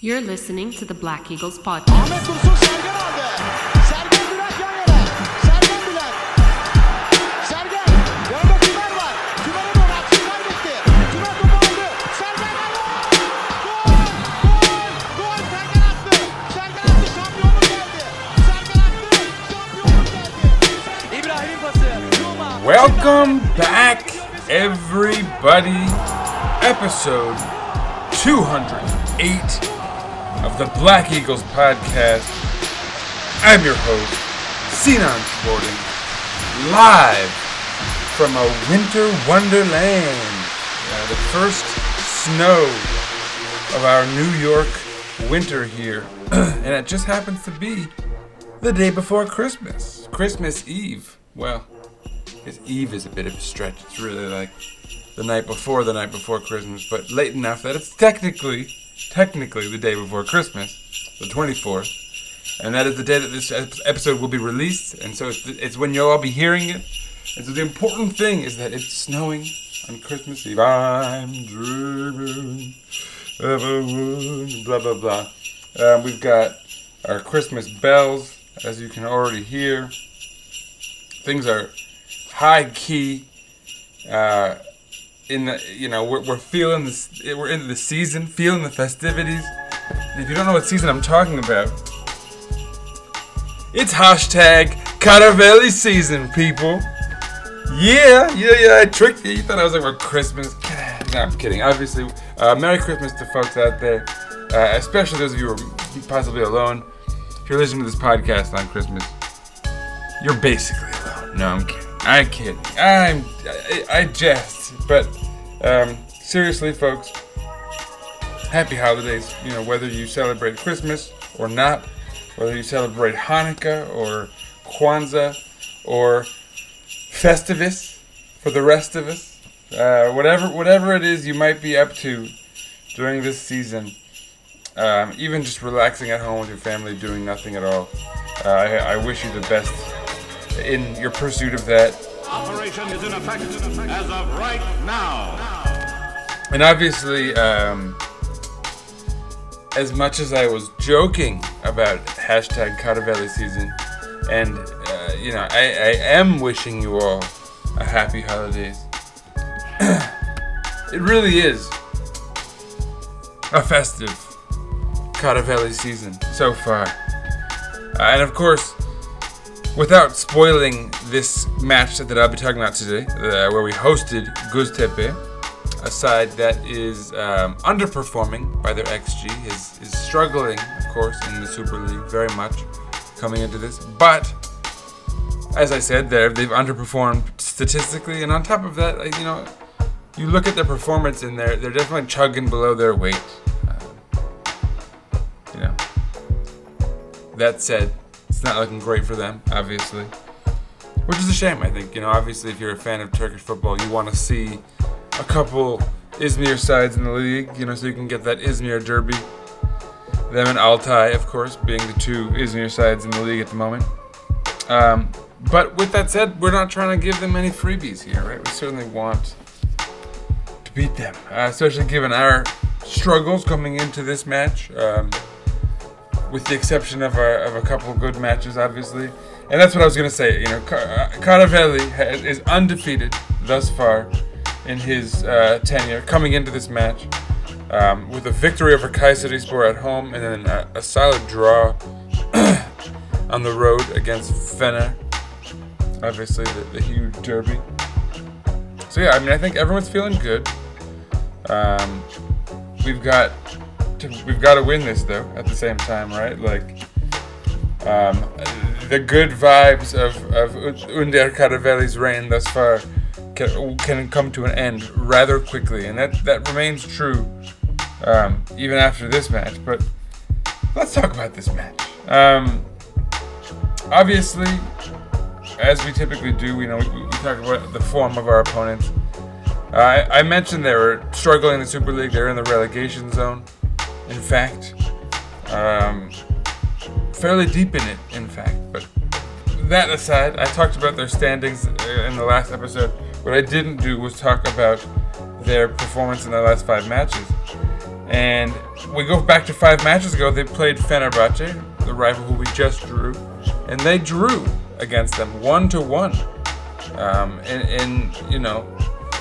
You're listening to the Black Eagles podcast. Ahmet Dursun Sergen aldı. Sergen Bülent yan yana. Sergen Bülent. Sergen. Yanında Tümer var. Tümer'e doğru atışını kaybetti. Tümer topu aldı. Sergen aldı. Gol! Gol! Gol! Sergen attı. Sergen attı. Şampiyonluk geldi. Sergen attı. Şampiyonluk geldi. İbrahim'in pası. Yuma. Welcome back, everybody. Episode 208 of the Black Eagles podcast. I'm your host, Sinan Schwarting, live from a winter wonderland. Uh, the first snow of our New York winter here. and it just happens to be the day before Christmas. Christmas Eve. Well, because Eve is a bit of a stretch. It's really like the night before the night before Christmas, but late enough that it's technically, technically the day before Christmas, the 24th. And that is the day that this episode will be released, and so it's, it's when you'll all be hearing it. And so the important thing is that it's snowing on Christmas Eve. I'm dreaming of a wood, blah blah blah. Um, we've got our Christmas bells, as you can already hear. Things are high key. Uh, in the you know we're, we're feeling this. We're into the season, feeling the festivities. And if you don't know what season I'm talking about, it's hashtag Karaveli season, people. Yeah, yeah, yeah. I tricked you. You thought I was like about Christmas. No, I'm kidding. Obviously, uh, Merry Christmas to folks out there, uh, especially those of you who are possibly alone. If you're listening to this podcast on Christmas, you're basically alone. No, I'm kidding. I'm kidding. I'm I, I jest, but um, seriously, folks, happy holidays. You know, whether you celebrate Christmas or not, whether you celebrate Hanukkah or Kwanzaa or Festivus for the rest of us. Uh, whatever, whatever it is you might be up to during this season, um, even just relaxing at home with your family, doing nothing at all. Uh, I, I wish you the best in your pursuit of that. Operation is in effect as of right now. And obviously, um, as much as I was joking about hashtag Karaveli season, and uh, you know, I, I am wishing you all a happy holidays. it really is a festive Karaveli season so far. Uh, and of course, without spoiling this match that I'll be talking about today, uh, where we hosted Göztepe, a side that is um, underperforming by their XG, is, is struggling, of course, in the Super League very much coming into this. But as I said, they've underperformed statistically, and on top of that, you know, you look at their performance and they're they're definitely chugging below their weight. Uh, you know. That said, it's not looking great for them, obviously, which is a shame. I think you know, obviously, if you're a fan of Turkish football, you want to see a couple Izmir sides in the league, you know, so you can get that Izmir derby. Them and Altay, of course, being the two Izmir sides in the league at the moment. Um, but with that said, we're not trying to give them any freebies here, right? We certainly want to beat them, uh, especially given our struggles coming into this match, um, with the exception of a, of a couple of good matches, obviously. And that's what I was going to say. You know, Car- uh, Karaveli ha- is undefeated thus far in his uh, tenure, coming into this match. Um, with a victory over Kayserispor at home and then a, a solid draw on the road against Fener. Obviously, the, the huge derby. So yeah, I mean, I think everyone's feeling good. Um, we've got we've got to win this though. At the same time, right? Like um, the good vibes of of Önder Karaveli's reign thus far can, can come to an end rather quickly, and that that remains true um, even after this match. But let's talk about this match. Um, obviously, as we typically do, we know we, we talk about the form of our opponents. Uh, I, I mentioned they were struggling in the Super League. They're in the relegation zone. In fact, um, fairly deep in it. In fact, but that aside, I talked about their standings uh, in the last episode. What I didn't do was talk about their performance in their last five matches. And we go back to five matches ago. They played Fenerbahce, the rival who we just drew, and they drew against them one to one. Um, and, and you know,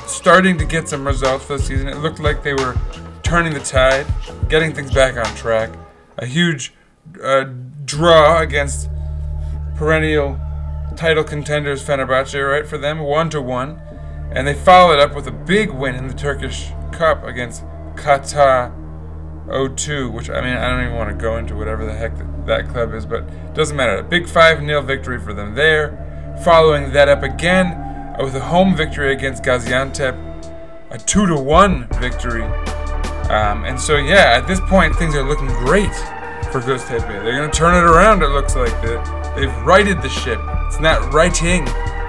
starting to get some results for the season. It looked like they were turning the tide, getting things back on track. A huge uh, draw against perennial title contenders Fenerbahce, right, for them, one to one. And they followed up with a big win in the Turkish Cup against Qatar 02, which I mean, I don't even want to go into whatever the heck that, that club is, but it doesn't matter. A big 5 0 victory for them there. Following that up again with a home victory against Gaziantep, a 2 to 1 victory. Um, and so, yeah, at this point, things are looking great for Göztepe. They're going to turn it around, it looks like. They, they've righted the ship. It's not righting,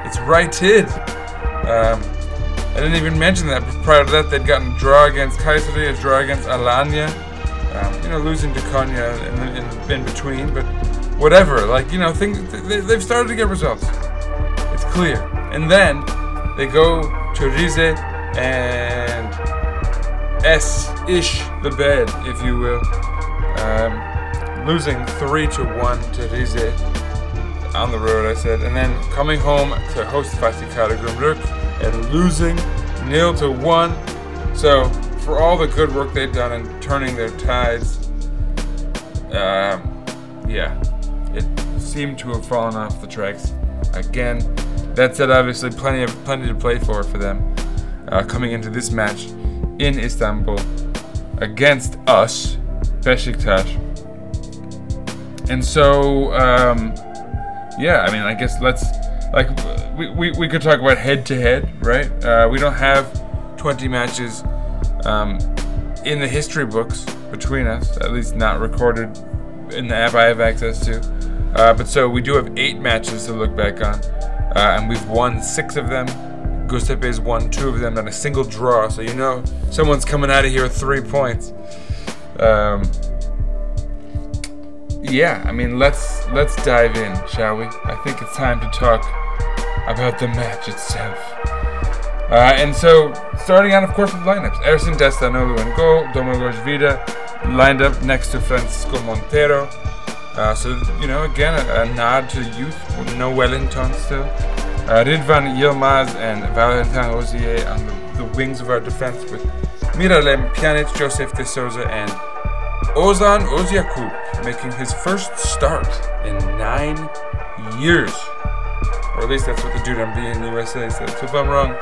it's righted. Um, I didn't even mention that. Prior to that, they'd gotten a draw against Kayseri, a draw against Alanya. Um, you know, losing to Konya in, in, in, between, but whatever. Like, you know, things, they, they've started to get results. It's clear. And then they go to Rize and S ish the bed, if you will. Um, losing 3 to 1 to Rize on the road, I said. And then coming home to host Fatih Karagümrük and losing nil to 1. So, for all the good work they've done in turning their tides, um, yeah, it seemed to have fallen off the tracks again. That said, obviously, plenty of plenty to play for for them uh, coming into this match in Istanbul against us, Besiktas. And so, um, yeah, I mean, I guess let's like we, we, we could talk about head to head, right? Uh, we don't have 20 matches um, in the history books between us, at least not recorded in the app I have access to. Uh, but so we do have eight matches to look back on, uh, and we've won six of them. Göztepe's won two of them, and a single draw. So you know someone's coming out of here with three points. Um, yeah, I mean let's let's dive in, shall we? I think it's time to talk about the match itself. Uh, and so, starting out, of course, with lineups. Ersin Destanoğlu in goal, Domagoj Vida lined up next to Francisco Montero. Uh, so, you know, again, a, a, nod to the youth. No Wellington still. Uh, Ridvan Yilmaz and Valentin Rosier on the, the, wings of our defense with Miralem Pjanic, Joseph de Souza, and Ozan Özyakup making his first start in nine years. Or at least that's what the dude being USA said. So if I'm wrong,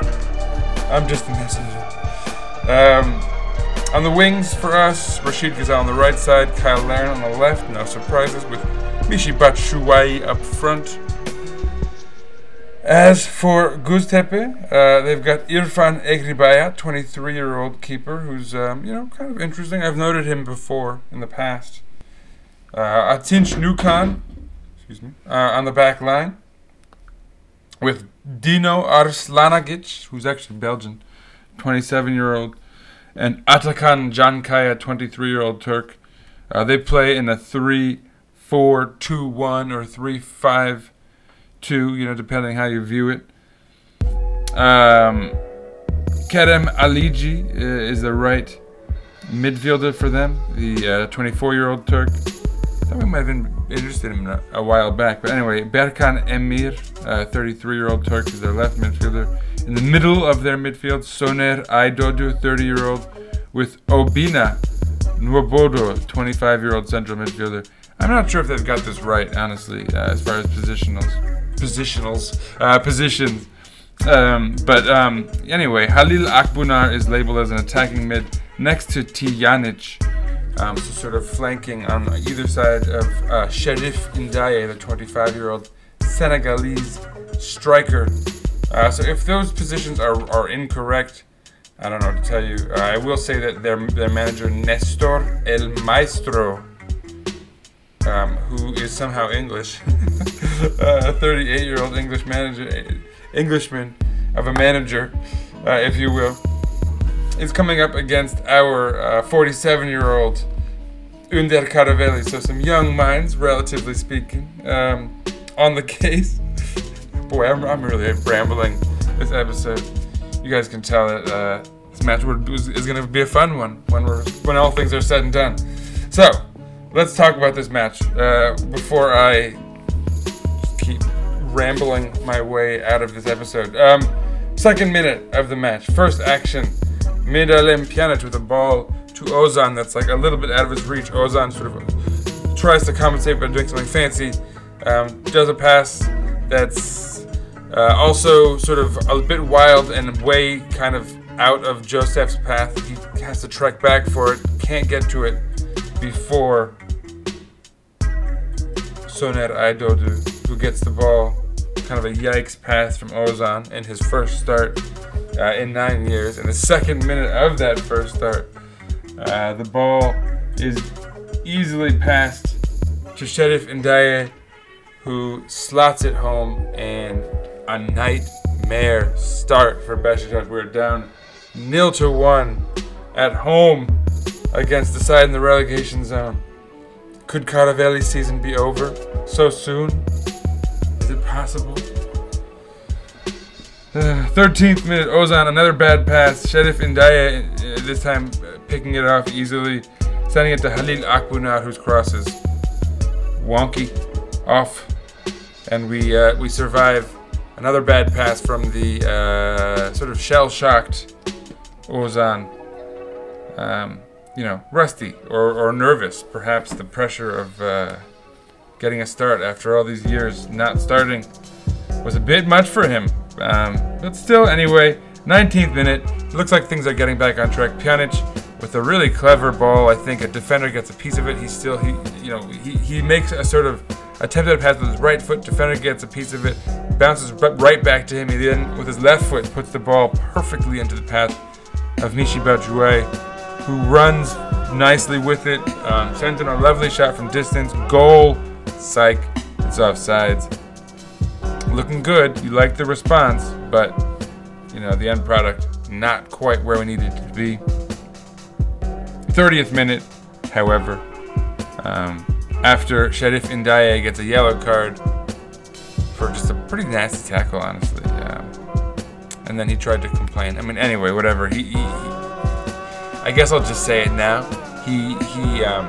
I'm just a messenger. Um, on the wings for us, Rashid Ghezzal on the right side, Cyle Larin on the left. No surprises with Michy Batshuayi up front. As for Göztepe, uh, they've got Irfan Eğribayat, 23-year-old keeper, who's um, you know kind of interesting. I've noted him before in the past. Uh, Atinç Nukan, excuse me, uh, on the back line with Dino Arslanagic, who's actually Belgian, 27 year old, and Atakan Çankaya, 23 year old Turk. Uh, they play in a 3 4 2 1 or 3 5 2, you know, depending how you view it. Um, Kerem Aligi uh, is the right midfielder for them, the 24 uh, year old Turk. I thought we might have been interested in him a, while back. But anyway, Berkan Emir, 33 year old Turk, is their left midfielder. In the middle of their midfield, Soner Aydoğdu, 30 year old, with Obinna Nwobodo, 25 year old central midfielder. I'm not sure if they've got this right, honestly, uh, as far as positionals, positionals, uh, positions. Um, but um, anyway, Halil Akbunar is labeled as an attacking mid next to Tijanic, um, so sort of flanking on either side of uh, Cherif Ndiaye, the 25 year old Senegalese striker. Uh, so if those positions are, are incorrect, I don't know what to tell you. Uh, I will say that their, their manager, Nestor El Maestro, um, who is somehow English, a 38 year old English manager, Englishman of a manager, uh, if you will is coming up against our 47 uh, year old Önder Karaveli. So, some young minds, relatively speaking, um, on the case. Boy, I'm, I'm really rambling this episode. You guys can tell that uh, this match is, is going to be a fun one when we're when all things are said and done. So, let's talk about this match uh, before I keep rambling my way out of this episode. Um, second minute of the match, first action, Miralem Pjanic with a ball to Ozan that's like a little bit out of his reach. Ozan sort of tries to compensate by doing something fancy, um, does a pass that's uh, also sort of a bit wild and way kind of out of Joseph's path. He has to trek back for it, can't get to it before Soner Aydoğdu, gets the ball. Kind of a yikes pass from Ozan in his first start uh, in nine years. In the second minute of that first start, uh, the ball is easily passed to Cherif Ndiaye, who slots it home, and a nightmare start for Besiktas. We're down nil to one at home against the side in the relegation zone. Could Karaveli's season be over so soon? Is it possible? Uh, 13th minute, Ozan, another bad pass. Cherif Ndiaye, uh, this time uh, picking it off easily, sending it to Halil Akbunar, whose cross is wonky off, and we uh, we survive another bad pass from the uh, sort of shell-shocked Ozan. Um, you know, rusty or, or nervous, perhaps the pressure of uh, getting a start after all these years not starting was a bit much for him. Um, but still, anyway, 19th minute, looks like things are getting back on track. Pjanic with a really clever ball. I think a defender gets a piece of it. He still, he, you know, he, he makes a sort of attempted pass with his right foot. Defender gets a piece of it, bounces right back to him. He then, with his left foot, puts the ball perfectly into the path of Michy Batshuayi, who runs nicely with it, um, sends in a lovely shot from distance. Goal, psych, it's offsides. Looking good. You like the response, but you know the end product not quite where we needed to be. 30th minute, however, um, after Cherif Ndiaye gets a yellow card for just a pretty nasty tackle, honestly. Um, and then he tried to complain. I mean, anyway, whatever. He, he, he I guess I'll just say it now. He he um,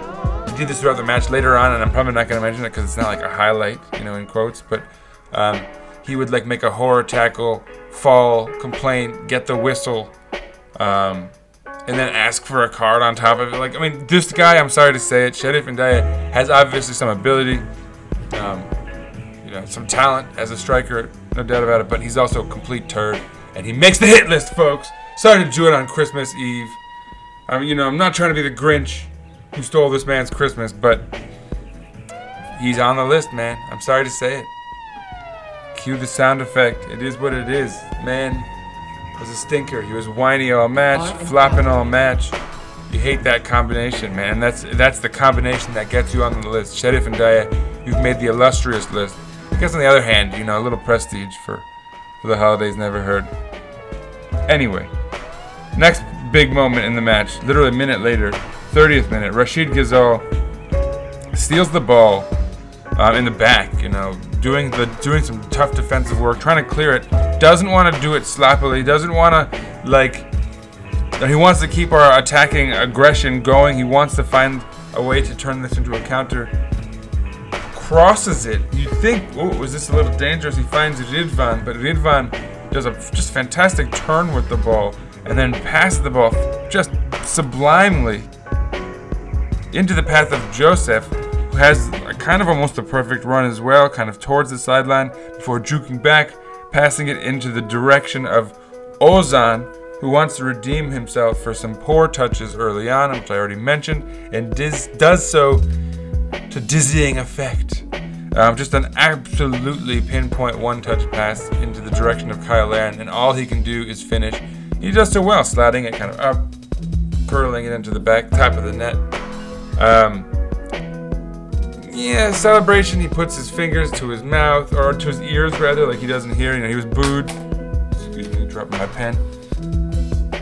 did this throughout the match later on, and I'm probably not going to mention it because it's not like a highlight, you know, in quotes. But um, he would like make a horror tackle, fall, complain, get the whistle, um, and then ask for a card on top of it. Like, I mean, this guy, I'm sorry to say it, Cherif Ndiaye has obviously some ability, um, you know, some talent as a striker, no doubt about it. But he's also a complete turd, and he makes the hit list, folks. Sorry to do it on Christmas Eve. I mean, you know, I'm not trying to be the Grinch who stole this man's Christmas, but he's on the list, man. I'm sorry to say it. Cue the sound effect. It is what it is. Man was a stinker. He was whiny all match, flopping all match. You hate that combination, man. That's that's the combination that gets you on the list. Cherif Ndiaye, you've made the illustrious list. I guess on the other hand, you know, a little prestige for, for the holidays never heard. Anyway, next big moment in the match. Literally a minute later, 30th minute, Rashid Ghezzal steals the ball um, in the back. You know, doing the doing some tough defensive work, trying to clear it. Doesn't want to do it sloppily. Doesn't want to like. He wants to keep our attacking aggression going. He wants to find a way to turn this into a counter. Crosses it. You think, oh, was this a little dangerous? He finds Ridvan, but Ridvan does a just fantastic turn with the ball and then passes the ball just sublimely into the path of Joseph, who has a kind of almost a perfect run as well, kind of towards the sideline before juking back, passing it into the direction of Ozan, who wants to redeem himself for some poor touches early on, which I already mentioned, and does so to dizzying effect. Um, just an absolutely pinpoint one touch pass into the direction of Cyle Larin, and all he can do is finish. He does so well, sliding it kind of up, curling it into the back top of the net. Um, yeah, celebration. He puts his fingers to his mouth, or to his ears rather, like he doesn't hear. You know, he was booed. Excuse me, dropping my pen.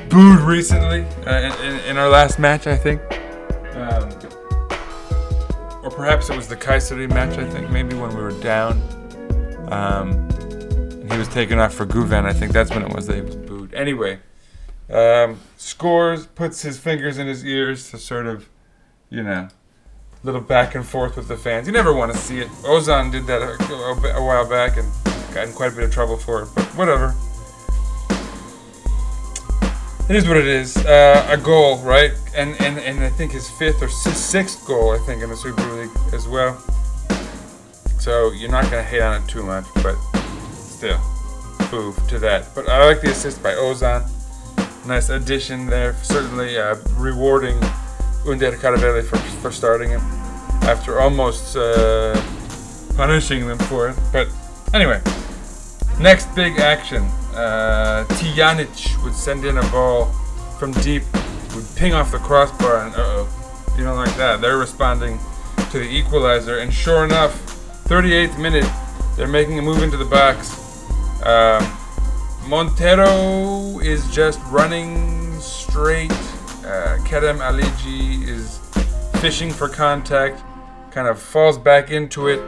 Booed recently uh, in, in, our last match, I think. Um, or perhaps it was the Kayseri match. I think maybe when we were down. Um, he was taken off for Guven. I think that's when it was that he was booed. Anyway, Um, scores, puts his fingers in his ears to sort of, you know, little back and forth with the fans. You never want to see it. Ozan did that a, a, while back and got in quite a bit of trouble for it, but whatever. It is what it is. Uh, a goal, right? And, and and I think his fifth or sixth goal, I think, in the Super League as well. So you're not gonna hate on it too much, but still, boo to that. But I like the assist by Ozan. Nice addition there. Certainly uh, rewarding Önder Karaveli for, for starting him after almost uh, punishing them for it. But anyway, next big action. Uh, Tijanic would send in a ball from deep, would ping off the crossbar, and uh oh, you don't like that. They're responding to the equalizer, and sure enough, 38th minute, they're making a move into the box. Um, Montero is just running straight. Uh, Kerem Aligi is fishing for contact, kind of falls back into it,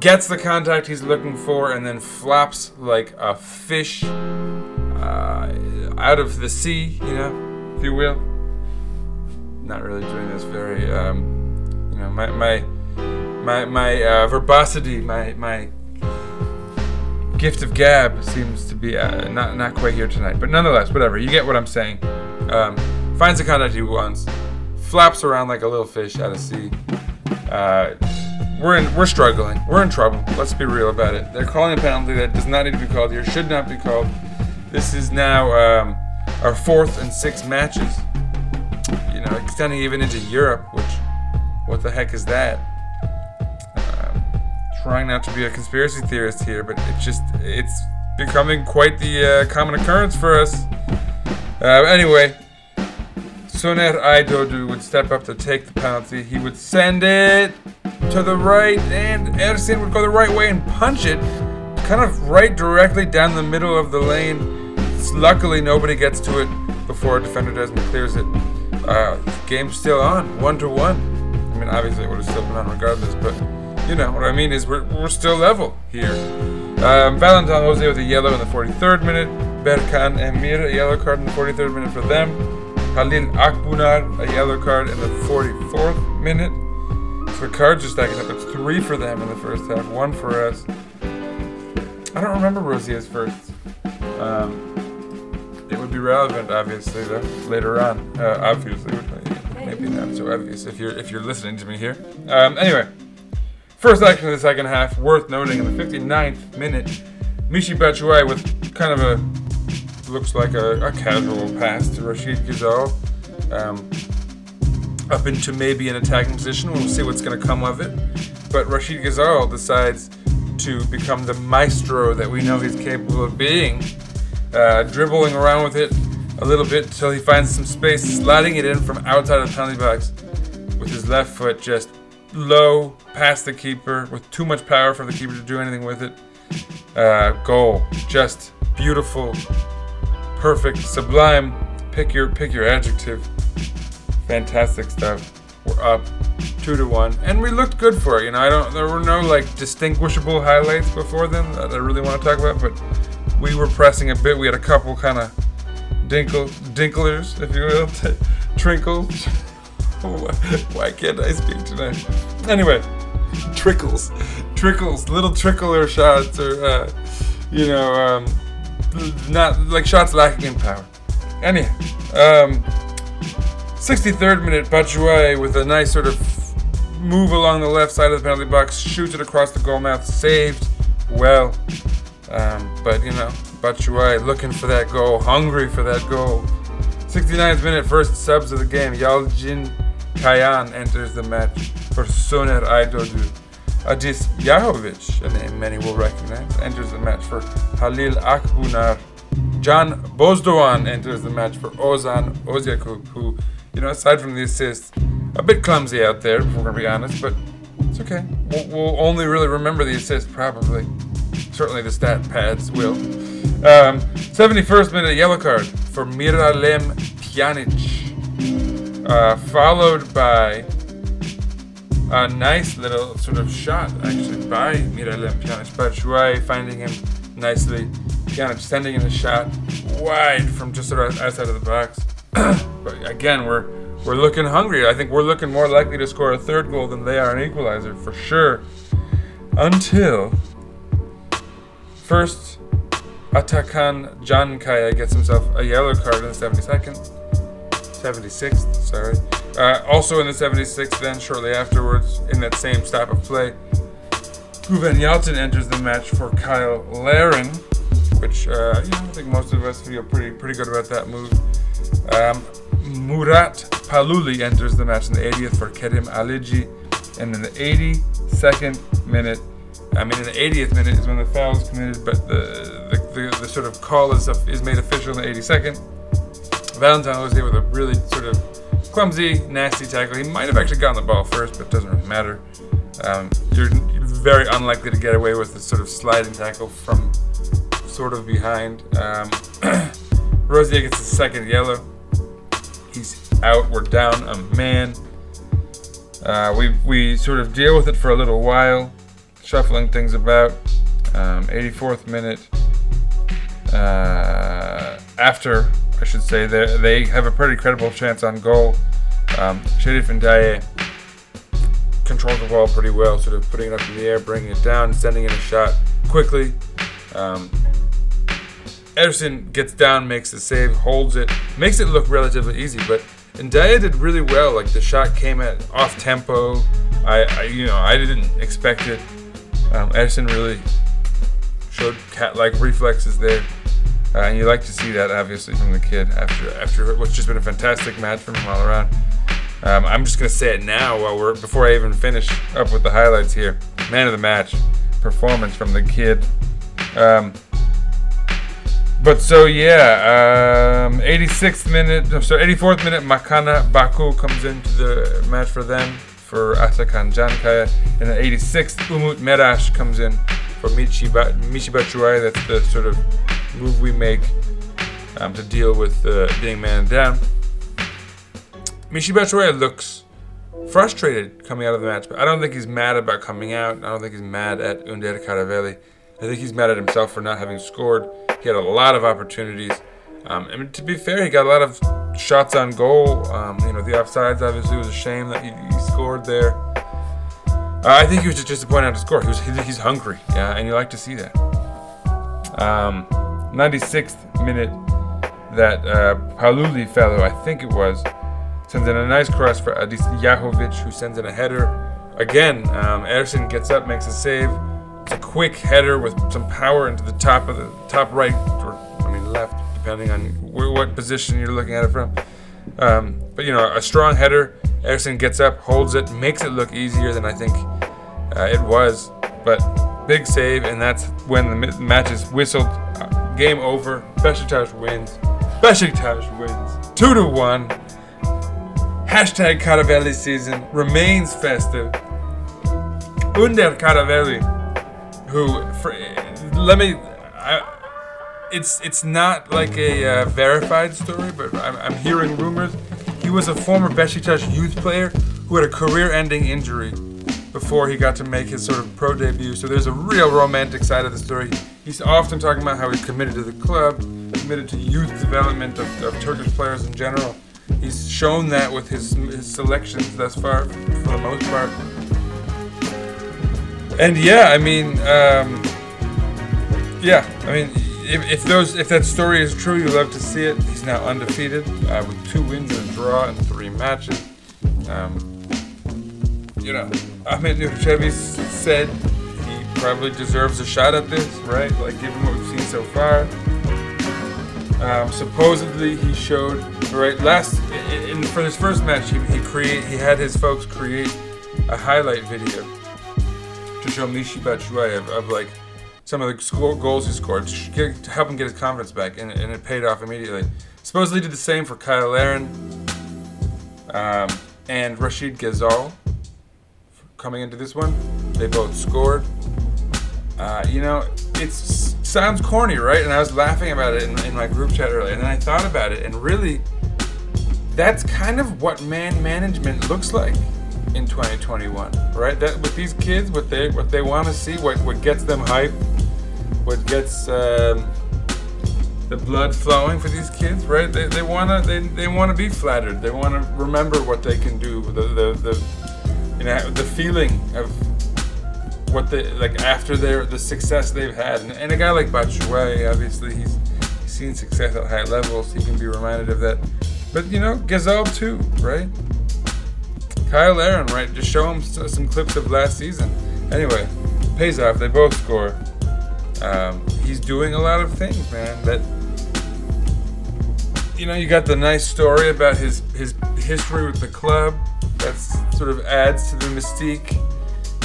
gets the contact he's looking for, and then flops like a fish uh, out of the sea, you know, if you will. Not really doing this very, um, you know, my my my my uh, verbosity, my my gift of gab seems to be uh, not not quite here tonight. But nonetheless, whatever. You get what I'm saying. Um, finds the contact he wants, flaps around like a little fish out of sea. Uh, we're in, we're struggling. We're in trouble. Let's be real about it. They're calling a penalty that does not need to be called here. Should not be called. This is now um, our fourth and sixth matches. You know, extending even into Europe. Which, what the heck is that? Um, trying not to be a conspiracy theorist here, but it's just it's becoming quite the uh, common occurrence for us. Uh, anyway, Soner Aydoğdu would step up to take the penalty. He would send it to the right, and Ersin would go the right way and punch it, kind of right directly down the middle of the lane. Luckily, nobody gets to it before a defender does and clears it. Uh, game's still on, one to one. I mean, obviously, it would have still been on regardless, but you know what I mean is we're, we're still level here. Um, Valentin Rosier with a yellow in the 43rd minute. Berkan Emir, a yellow card in the 43rd minute for them. Halil Akbunar, a yellow card in the 44th minute. So the cards are stacking up. It's three for them in the first half, one for us. I don't remember Rosier's first. Um, it would be relevant, obviously, though, later on. Uh, obviously, maybe not so obvious if you're if you're listening to me here. Um, anyway, first action of the second half, worth noting in the 59th minute, Michy Batshuayi with kind of a looks like a, a casual pass to Rashid Ghezzal. Um, up into maybe an attacking position. We'll see what's going to come of it. But Rashid Ghezzal decides to become the maestro that we know he's capable of being, uh, dribbling around with it a little bit until he finds some space, sliding it in from outside of the penalty box with his left foot just low past the keeper with too much power for the keeper to do anything with it. Uh, goal, just beautiful, perfect, sublime. Pick your pick your adjective. Fantastic stuff. We're up two to one, and we looked good for it. You know, I don't. There were no like distinguishable highlights before then that I really want to talk about, but we were pressing a bit. We had a couple kind of dinkle dinklers, if you will, t- trinkles. why, can't I speak tonight? Anyway, trickles, trickles, little trickler shots, or uh, you know, um, not like shots lacking in power. Anyhow, um, 63rd minute, Batshuayi with a nice sort of move along the left side of the penalty box, shoots it across the goal mouth, saved well. Um, but you know, Batshuayi looking for that goal, hungry for that goal. 69th minute, first subs of the game. Yalçın Kayan enters the match for Soner Aydoğdu. Adis Jahovic, a name many will recognize, enters the match for Halil Akbunar. Can Bozdoğan enters the match for Ozan Özyakup, who, you know, aside from the assist, a bit clumsy out there, if we're going to be honest, but it's okay. We'll, we'll only really remember the assist, probably. Certainly the stat pads will. Um, 71st minute yellow card for Miralem Pjanic, uh, followed by a nice little sort of shot, actually, by Miralem Pjanic. Batshuayi finding him nicely Pjanic sending in a shot wide from just outside of the box. but again, we're we're looking hungry. I think we're looking more likely to score a third goal than they are an equalizer for sure. Until first, Atakan Çankaya gets himself a yellow card in the 72nd. 76th, sorry. Uh, also in the 76th, then shortly afterwards, in that same stop of play, Güven Yalçın enters the match for Cyle Larin, which uh, you know, I think most of us feel pretty pretty good about that move. Um, Murat Paluli enters the match in the 80th for Kerim Aligi, and in the 82nd minute, I mean in the 80th minute is when the foul is committed, but the the, the, the sort of call is is made official in the 82nd. Valentin Rosier with a really sort of clumsy, nasty tackle. He might have actually gotten the ball first, but it doesn't really matter. Um, you're very unlikely to get away with this sort of sliding tackle from sort of behind. Um, Rosier gets the second yellow. He's out. We're down a man. Uh, we we sort of deal with it for a little while, shuffling things about. Um, 84th minute. Uh, after should say they they have a pretty credible chance on goal. Um, Cherif Ndiaye controls the ball pretty well, sort of putting it up in the air, bringing it down, sending in a shot quickly. Um, Ersin gets down, makes the save, holds it, makes it look relatively easy. But Ndiaye did really well. Like the shot came at off tempo. I, I you know, I didn't expect it. Um, Ersin really showed cat-like reflexes there, uh, and you like to see that obviously from the kid after after what's just been a fantastic match from him all around. Um, I'm just gonna say it now while we're before I even finish up with the highlights here. Man of the match performance from the kid. Um, but so yeah, um, 86th minute, no, so 84th minute, Makana Baku comes into the match for them for Atakan Çankaya, and then 86th, Umut Meraş comes in for Michiba Michy Batshuayi. That's the sort of move we make um, to deal with uh, being man down. Michy Batshuayi looks frustrated coming out of the match, but I don't think he's mad about coming out. I don't think he's mad at Önder Karaveli. I think he's mad at himself for not having scored. He had a lot of opportunities. Um, and to be fair, he got a lot of shots on goal. Um, you know, the offsides obviously was a shame that he, he scored there. Uh, I think he was just disappointed not to score. He was, he, he's hungry, yeah, and you like to see that. Um, 96th minute, that uh, Paluli fellow, I think it was, Sends in a nice cross for Adis Jahovic, who sends in a header. Again, um, Ersin gets up, makes a save. It's a quick header with some power into the top of the top right, or I mean left, depending on wh- what position you're looking at it from. Um, but you know, a strong header. Ersin gets up, holds it, makes it look easier than I think uh, it was. But big save, and that's when the match is whistled. Game over. Besiktas wins. Besiktas wins. Two to one. Hashtag Karaveli season remains festive. Önder Karaveli, who, for, let me, I, it's it's not like a uh, verified story, but I'm, I'm hearing rumors. He was a former Besiktas youth player who had a career-ending injury before he got to make his sort of pro debut. So there's a real romantic side of the story. He's often talking about how he's committed to the club, committed to youth development of, of Turkish players in general. He's shown that with his, his selections thus far, for the most part. And yeah, I mean, um, yeah, I mean, if, if those if that story is true, you love to see it. He's now undefeated uh, with two wins and a draw in three matches. Um, you know, Ahmet Nur Çebi said he probably deserves a shot at this, right? Like given what we've seen so far. Um, supposedly he showed right last in, in, for his first match he, he create he had his folks create a highlight video to show Michy Batshuayi of, of like some of the goals he scored to, get, to help him get his confidence back and, and it paid off immediately. Supposedly did the same for Cyle Larin um, and Rashid Ghezzal coming into this one. They both scored. Uh, you know, it sounds corny, right? And I was laughing about it in, in my group chat earlier, and then I thought about it, and really, that's kind of what man management looks like in 2021, right? That with these kids, what they what they want to see, what what gets them hype, what gets um, the blood flowing for these kids, right? They, they wanna they, they wanna be flattered. They wanna remember what they can do. The the, the you know the feeling of what they like after their the success they've had. And, and a guy like Batshuayi, obviously he's, he's seen success at high levels. He can be reminded of that. But you know, Ghezzal too, right? Cyle Larin, right? Just show him some clips of last season. Anyway, pays off. They both score. Um, he's doing a lot of things, man. That you know, you got the nice story about his his history with the club. That's sort of adds to the mystique.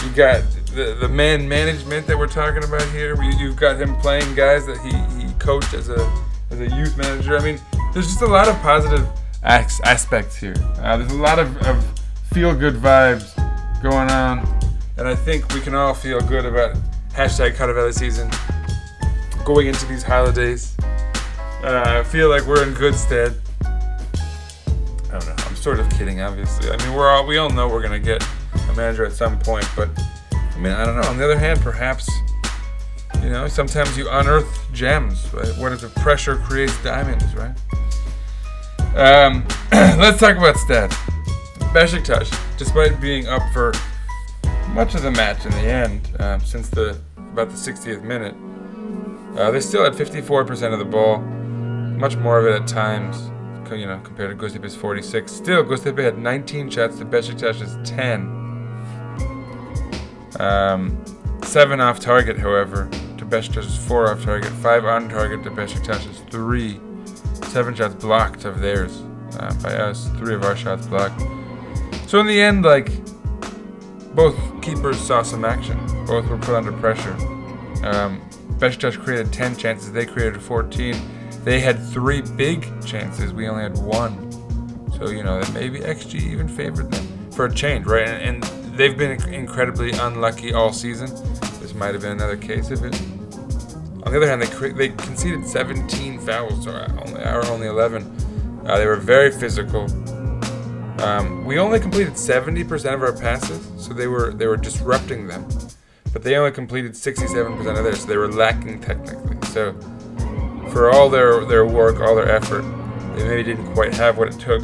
You got the the man management that we're talking about here. You, you've got him playing guys that he, he coached as a as a youth manager. I mean, there's just a lot of positive as- aspects here. Uh, there's a lot of, of feel good vibes going on, and I think we can all feel good about hashtag Karaveli season going into these holidays. Uh, I feel like we're in good stead. I don't know. Sort of kidding, obviously. I mean, we're all we all know we're gonna get a manager at some point, but I mean, I don't know. On the other hand, perhaps you know, sometimes you unearth gems. Right? What is the Pressure creates diamonds, right? Um, let's talk about stats. Besiktas, despite being up for much of the match in the end, um, since the about the 60th minute, uh, they still had 54% of the ball, much more of it at times. You know, compared to Göztepe's 46. Still, Göztepe had 19 shots to Besiktas's 10. Um, seven off target, however, to Besiktas's four off target. Five on target to Besiktas's three. Seven shots blocked of theirs uh, by us. Three of our shots blocked. So in the end, like both keepers saw some action. Both were put under pressure. Um, Besiktas created 10 chances. They created 14. They had three big chances. We only had one. So you know maybe XG even favored them for a change, right? And, and they've been incredibly unlucky all season. This might have been another case of it. On the other hand, they they conceded 17 fouls, or only or only 11. Uh, they were very physical. Um, we only completed 70% of our passes, so they were they were disrupting them. But they only completed 67% of theirs, so they were lacking technically. So for all their their work, all their effort, they maybe didn't quite have what it took,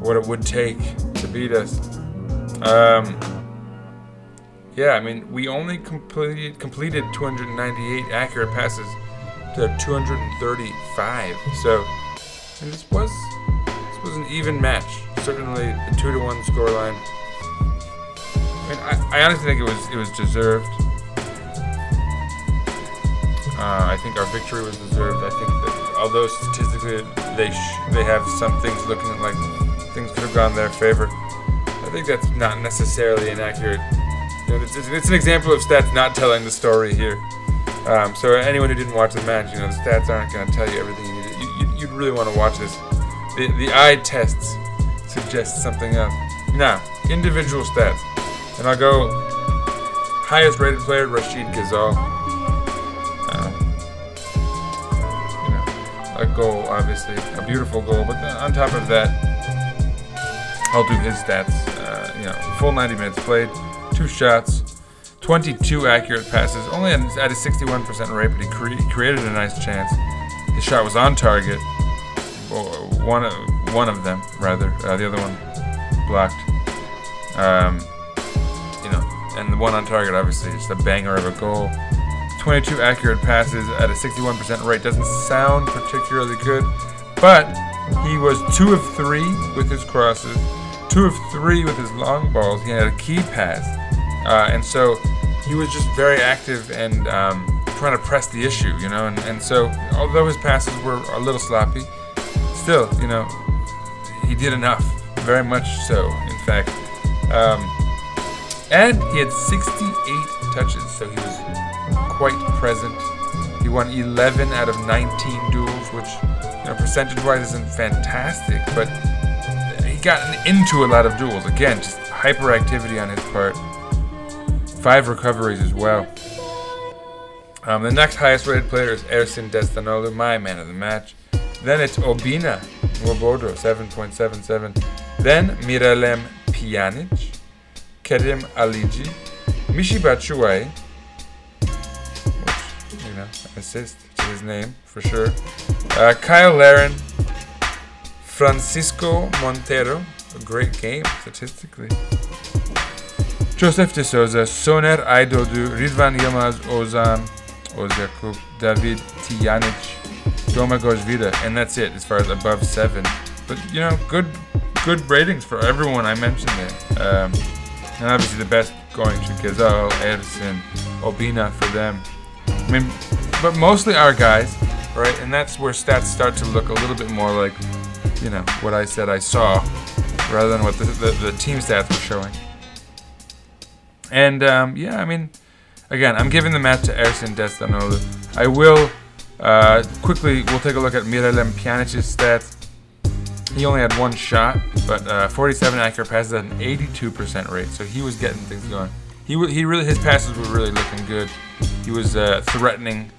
what it would take to beat us. Um, yeah, I mean, we only completed completed 298 accurate passes to 235. So, this was this was an even match. Certainly, the two to one scoreline. I mean, I, I honestly think it was it was deserved. Uh, I think our victory was deserved. I think that although statistically they sh- they have some things looking like things could have gone their favor, I think that's not necessarily inaccurate. You know, it's, it's, an example of stats not telling the story here. Um, so anyone who didn't watch the match, you know, the stats aren't going to tell you everything you need. You, you, you'd really want to watch this. The, the eye tests suggest something else. Now, individual stats. And I'll go highest rated player, Rashid Ghezzal. Goal, obviously. A beautiful goal. But on top of that, I'll do his stats. Uh, you know, full 90 minutes played, two shots, 22 accurate passes, only at, a 61% rate, but he, cre- created a nice chance. His shot was on target. One of one of them, rather. Uh, the other one blocked. Um, you know, and the one on target, obviously, just a banger of a goal. 22 accurate passes at a 61% rate doesn't sound particularly good, but he was two of three with his crosses, two of three with his long balls. He had a key pass, uh, and so he was just very active and um, trying to press the issue, you know. And, and so, although his passes were a little sloppy, still, you know, he did enough, very much so, in fact. Um, and he had 68 touches, so he was quite present. He won 11 out of 19 duels, which, you know, percentage-wise isn't fantastic, but he got into a lot of duels. Again, just hyperactivity on his part. Five recoveries as well. Um, the next highest rated player is Ersin Destanoğlu, my man of the match. Then it's Obinna Nwobodo, 7.77. Then Miralem Pjanic, Kerim Aligi, Michy Batshuayi, assist, his name for sure. Uh, Cyle Larin, Francisco Montero, a great game statistically. Joseph de Souza, Soner Aydoğdu, Ridvan Yilmaz, Ozan, Özyakup, David Tijanic, Domagoj Vida, and that's it as far as above seven. But you know, good good ratings for everyone I mentioned there. Um, and obviously the best going to Ghezzal, Ersin, Obinna for them. I mean, but mostly our guys, right? And that's where stats start to look a little bit more like, you know, what I said I saw, rather than what the, the, the team stats were showing. And um, yeah, I mean, again, I'm giving the match to Ersin Destanoğlu. I will uh, quickly. We'll take a look at Miralem Pjanic's stats. He only had one shot, but uh, 47 accurate passes at an 82% rate, so he was getting things going. He w- he really his passes were really looking good. He was uh, threatening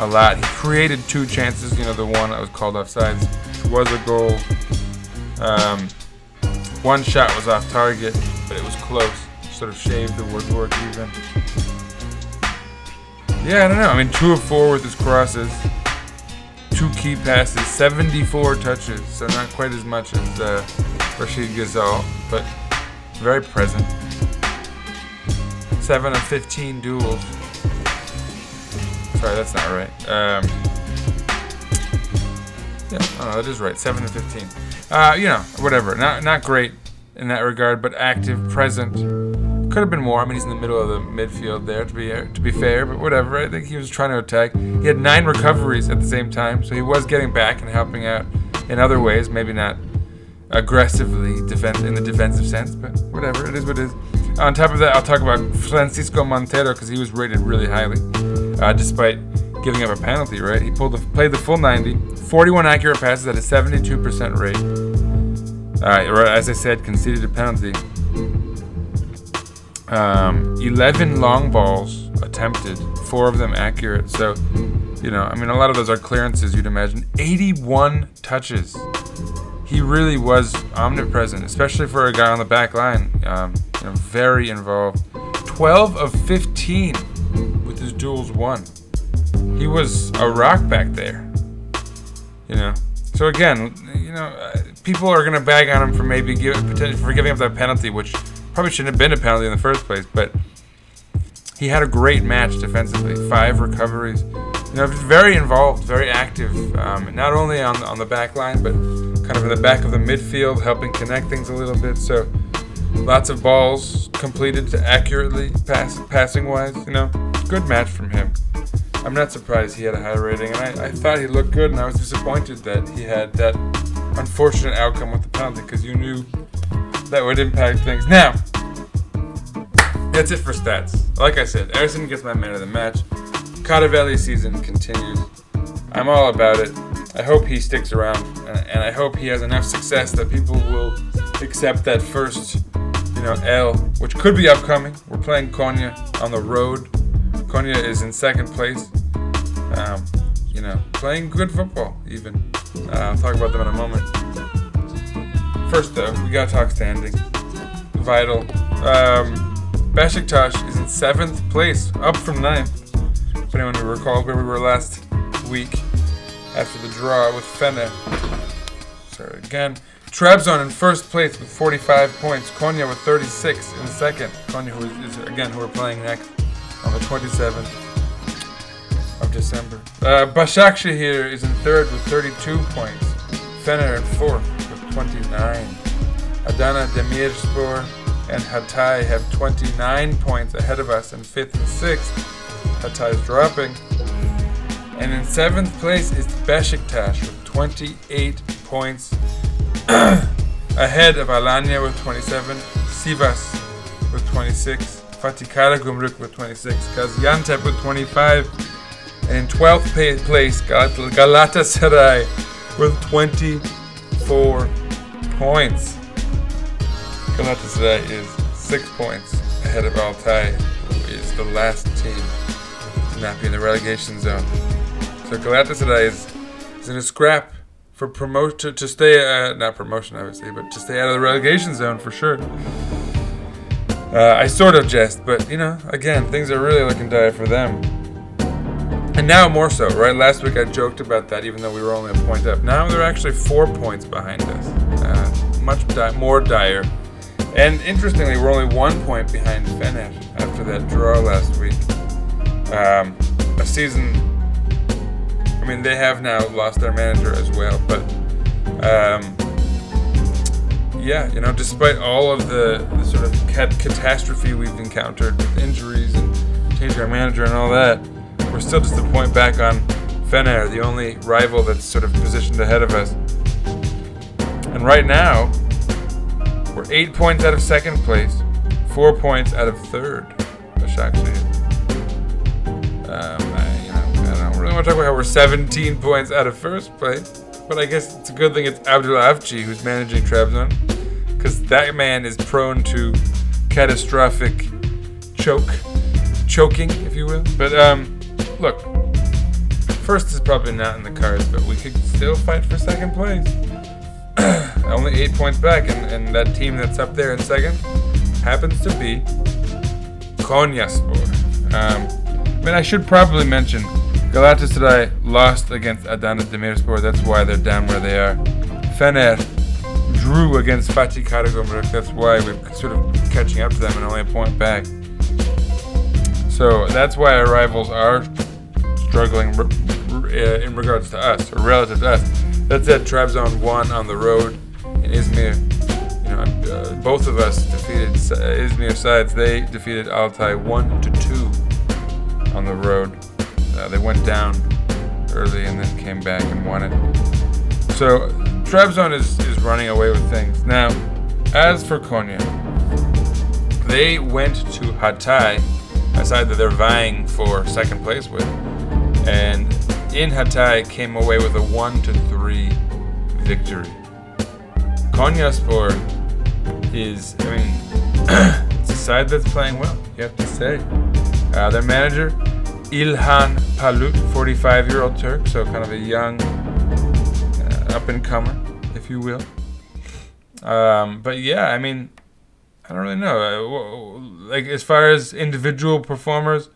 a lot. He created two chances. You know, the one that was called offsides was a goal. Um, one shot was off target, but it was close. Sort of shaved the woodwork even. Yeah, I don't know. I mean, two of four with his crosses, two key passes, 74 touches, so not quite as much as uh, Rachid Ghezzal, but very present. 7 of 15 duels. Sorry, that's not right. Um, yeah, oh, that is right. 7 of 15. Uh, you know, whatever. Not not great in that regard, but active, present. Could have been more. I mean, he's in the middle of the midfield there, to be to be fair, but whatever. I think he was trying to attack. He had nine recoveries at the same time, so he was getting back and helping out in other ways. Maybe not aggressively defense in the defensive sense, but whatever. It is what it is. On top of that, I'll talk about Francisco Montero because he was rated really highly, uh, despite giving up a penalty. Right? He pulled the, played the full 90, 41 accurate passes at a 72% rate. Uh, as I said, conceded a penalty. Um, 11 long balls attempted, four of them accurate. So, you know, I mean, a lot of those are clearances, you'd imagine. 81 touches. He really was omnipresent, especially for a guy on the back line. Um, you know, very involved. 12 of 15 with his duels won. He was a rock back there. You know, so again, you know, uh, people are gonna bag on him for maybe give, for giving up that penalty, which probably shouldn't have been a penalty in the first place. But he had a great match defensively, five recoveries. You know, very involved, very active, um, not only on on the back line, but kind of in the back of the midfield, helping connect things a little bit. So lots of balls completed to accurately, pass, passing wise. You know, good match from him. I'm not surprised he had a high rating, and I, I thought he looked good, and I was disappointed that he had that unfortunate outcome with the penalty because you knew that would impact things. Now, that's it for stats. Like I said, Ersin gets my man of the match. Karaveli season continues. I'm all about it. I hope he sticks around, and I hope he has enough success that people will accept that first, you know, L, which could be upcoming. We're playing Konya on the road. Konya is in second place. Um, you know, playing good football, even. Uh, I'll talk about them in a moment. First, though, we gotta talk standing. Vital. Um, Besiktas is in seventh place, up from ninth. If anyone who recalls where we were last week after the draw with Fene. Sorry again. Trabzon in first place with 45 points. Konya with 36 in second. Konya, who is, again who we're playing next on the 27th of December. Uh, Başakşehir is in third with 32 points. Fener in fourth with 29. Adana Demirspor and Hatay have 29 points ahead of us in fifth and sixth. Hatay is dropping. And in seventh place is Besiktas with 28 points ahead of Alanya with 27, Sivas with 26, Fatih Karagümrük with 26, Gaziantep with 25, and in 12th place Gal- Galatasaray with 24 points. Galatasaray is six points ahead of Altay, who is the last team to not be in the relegation zone. So Galatasaray is, is in a scrap for promote to, to stay uh, not promotion obviously, but to stay out of the relegation zone for sure. Uh, I sort of jest, but you know, again, things are really looking dire for them. And now more so, right? Last week I joked about that, even though we were only a point up. Now they're actually four points behind us, uh, much di- more dire. And interestingly, we're only one point behind Fener after that draw last week. Um, a season. I mean, they have now lost their manager as well, but um, yeah, you know, despite all of the, the sort of cat- catastrophe we've encountered with injuries and changing our manager and all that, we're still just a point back on Fener, the only rival that's sort of positioned ahead of us. And right now, we're eight points out of second place, four points out of third. Başakşehir. Um, want to talk about how we're 17 points out of first place, but I guess it's a good thing it's Abdul Avcı who's managing Trabzon, because that man is prone to catastrophic choke, choking, if you will. But um, look, first is probably not in the cards, but we could still fight for second place. Only eight points back, and, and that team that's up there in second happens to be Konyaspor. Um, I mean, I should probably mention Galatasaray lost against Adana Demirspor. That's why they're down where they are. Fener drew against Fatih Karagümrük. That's why we're sort of catching up to them and only a point back. So that's why our rivals are struggling uh, in regards to us, or relative to us. That said, Trabzon won on the road in Izmir. You know, uh, both of us defeated uh, Izmir sides. They defeated Altay one to two on the road. Uh, they went down early and then came back and won it. So Trabzon is, is running away with things. Now, as for Konya, they went to Hatay, a side that they're vying for second place with, and in Hatay came away with a one to three victory. Konyaspor is, I mean, it's a side that's playing well. You have to say. Uh, their manager, Ilhan Palut, 45-year-old Turk, so kind of a young uh, up and comer, if you will. Um, but yeah, I mean, I don't really know. Uh, Like as far as individual performers,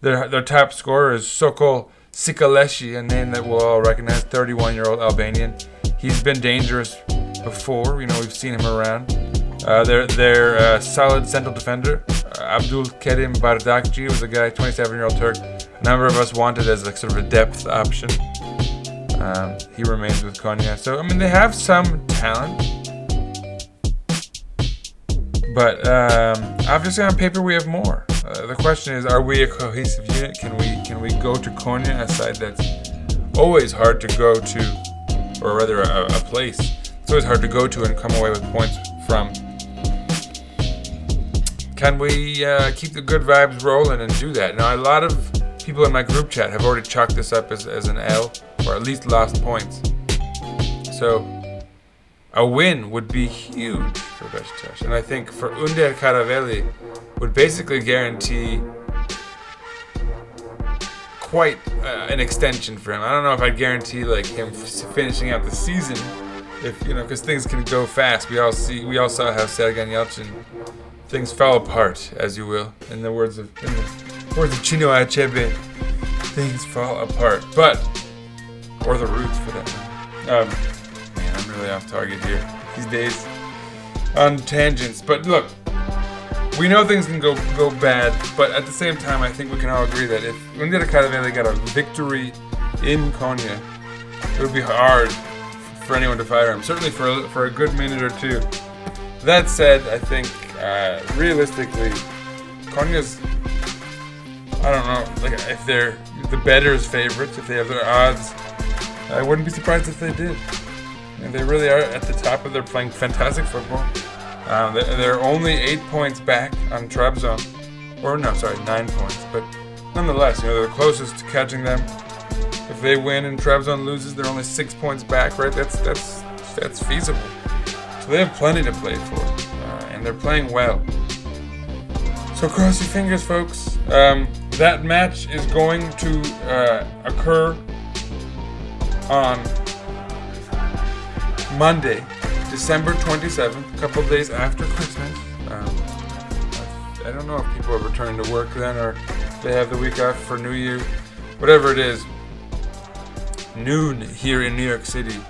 their their top scorer is Sokol Cikalleshi, a name that we'll all recognize. 31-year-old Albanian. He's been dangerous before. You know, we've seen him around. Uh, their their uh, solid central defender, uh, Abdul Kerim Bardakci, was a guy, 27-year-old Turk. A number of us wanted as like sort of a depth option. Um, he remains with Konya. So I mean, they have some talent. But um, obviously, on paper, we have more. Uh, the question is, are we a cohesive unit? Can we can we go to Konya, a side that's always hard to go to, or rather, a, a place it's always hard to go to and come away with points from? Can we uh, keep the good vibes rolling and do that? Now, a lot of people in my group chat have already chalked this up as, as an L, or at least lost points. So, a win would be huge for Besiktas, and I think for Önder Karaveli would basically guarantee quite uh, an extension for him. I don't know if I'd guarantee like him f- finishing out the season, if you know, because things can go fast. We all see, we all saw how Sergen Yalçın things fell apart, as you will, in the words of in the words of Chinua Achebe. Things fall apart, but or the roots for that. Um, man, I'm really off target here these days on tangents. But look, we know things can go go bad, but at the same time, I think we can all agree that if Önder Karaveli got a victory in Konya, it would be hard for anyone to fire him. Certainly for for a good minute or two. That said, I think uh, realistically, Konya's. I don't know, like if they're the better's favorites, if they have their odds, I wouldn't be surprised if they did. And they really are at the top of their playing fantastic football. Um, they- they're only eight points back on Trabzon, or no, sorry, nine points. But nonetheless, you know they're closest to catching them. If they win and Trabzon loses, they're only six points back, right? That's that's that's feasible. So they have plenty to play for, and they're playing well. So cross your fingers, folks. Um, that match is going to uh, occur on Monday, December 27th, a couple days after Christmas. Um, I don't know if people are returning to work then or they have the week off for New Year. whatever it is, noon here in New York City.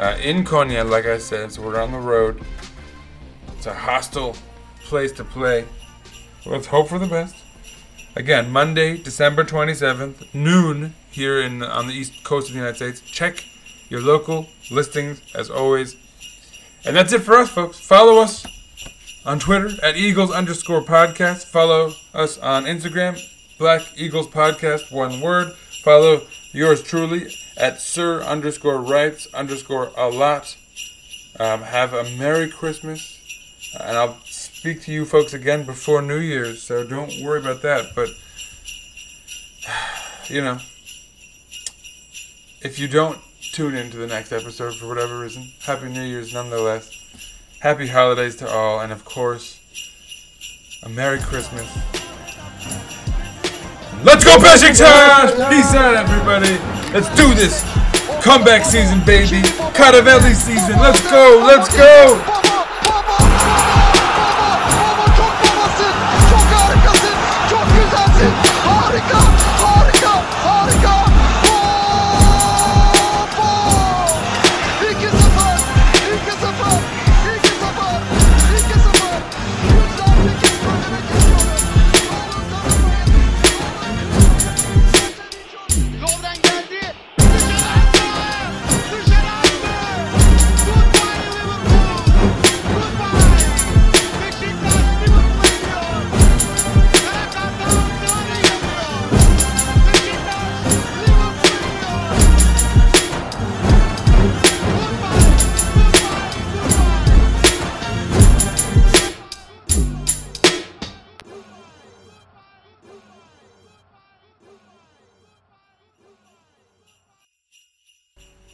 Uh, in Konya, like I said, so we're on the road. It's a hostile place to play. Let's hope for the best. Again, Monday, December 27th, noon here in on the east coast of the United States. Check your local listings as always. And that's it for us, folks. Follow us on Twitter at Eagles underscore podcast. Follow us on Instagram, Black Eagles Podcast, one word. Follow yours truly at Sir underscore writes underscore a lot. Um, have a Merry Christmas. And I'll speak to you folks again before New Year's, so don't worry about that. But, you know, if you don't tune into the next episode for whatever reason, Happy New Year's nonetheless. Happy holidays to all, and of course, a Merry Christmas. Let's go, Besiktas! Peace out, everybody. Let's do this. Comeback season, baby. Karaveli season. Let's go. Let's go.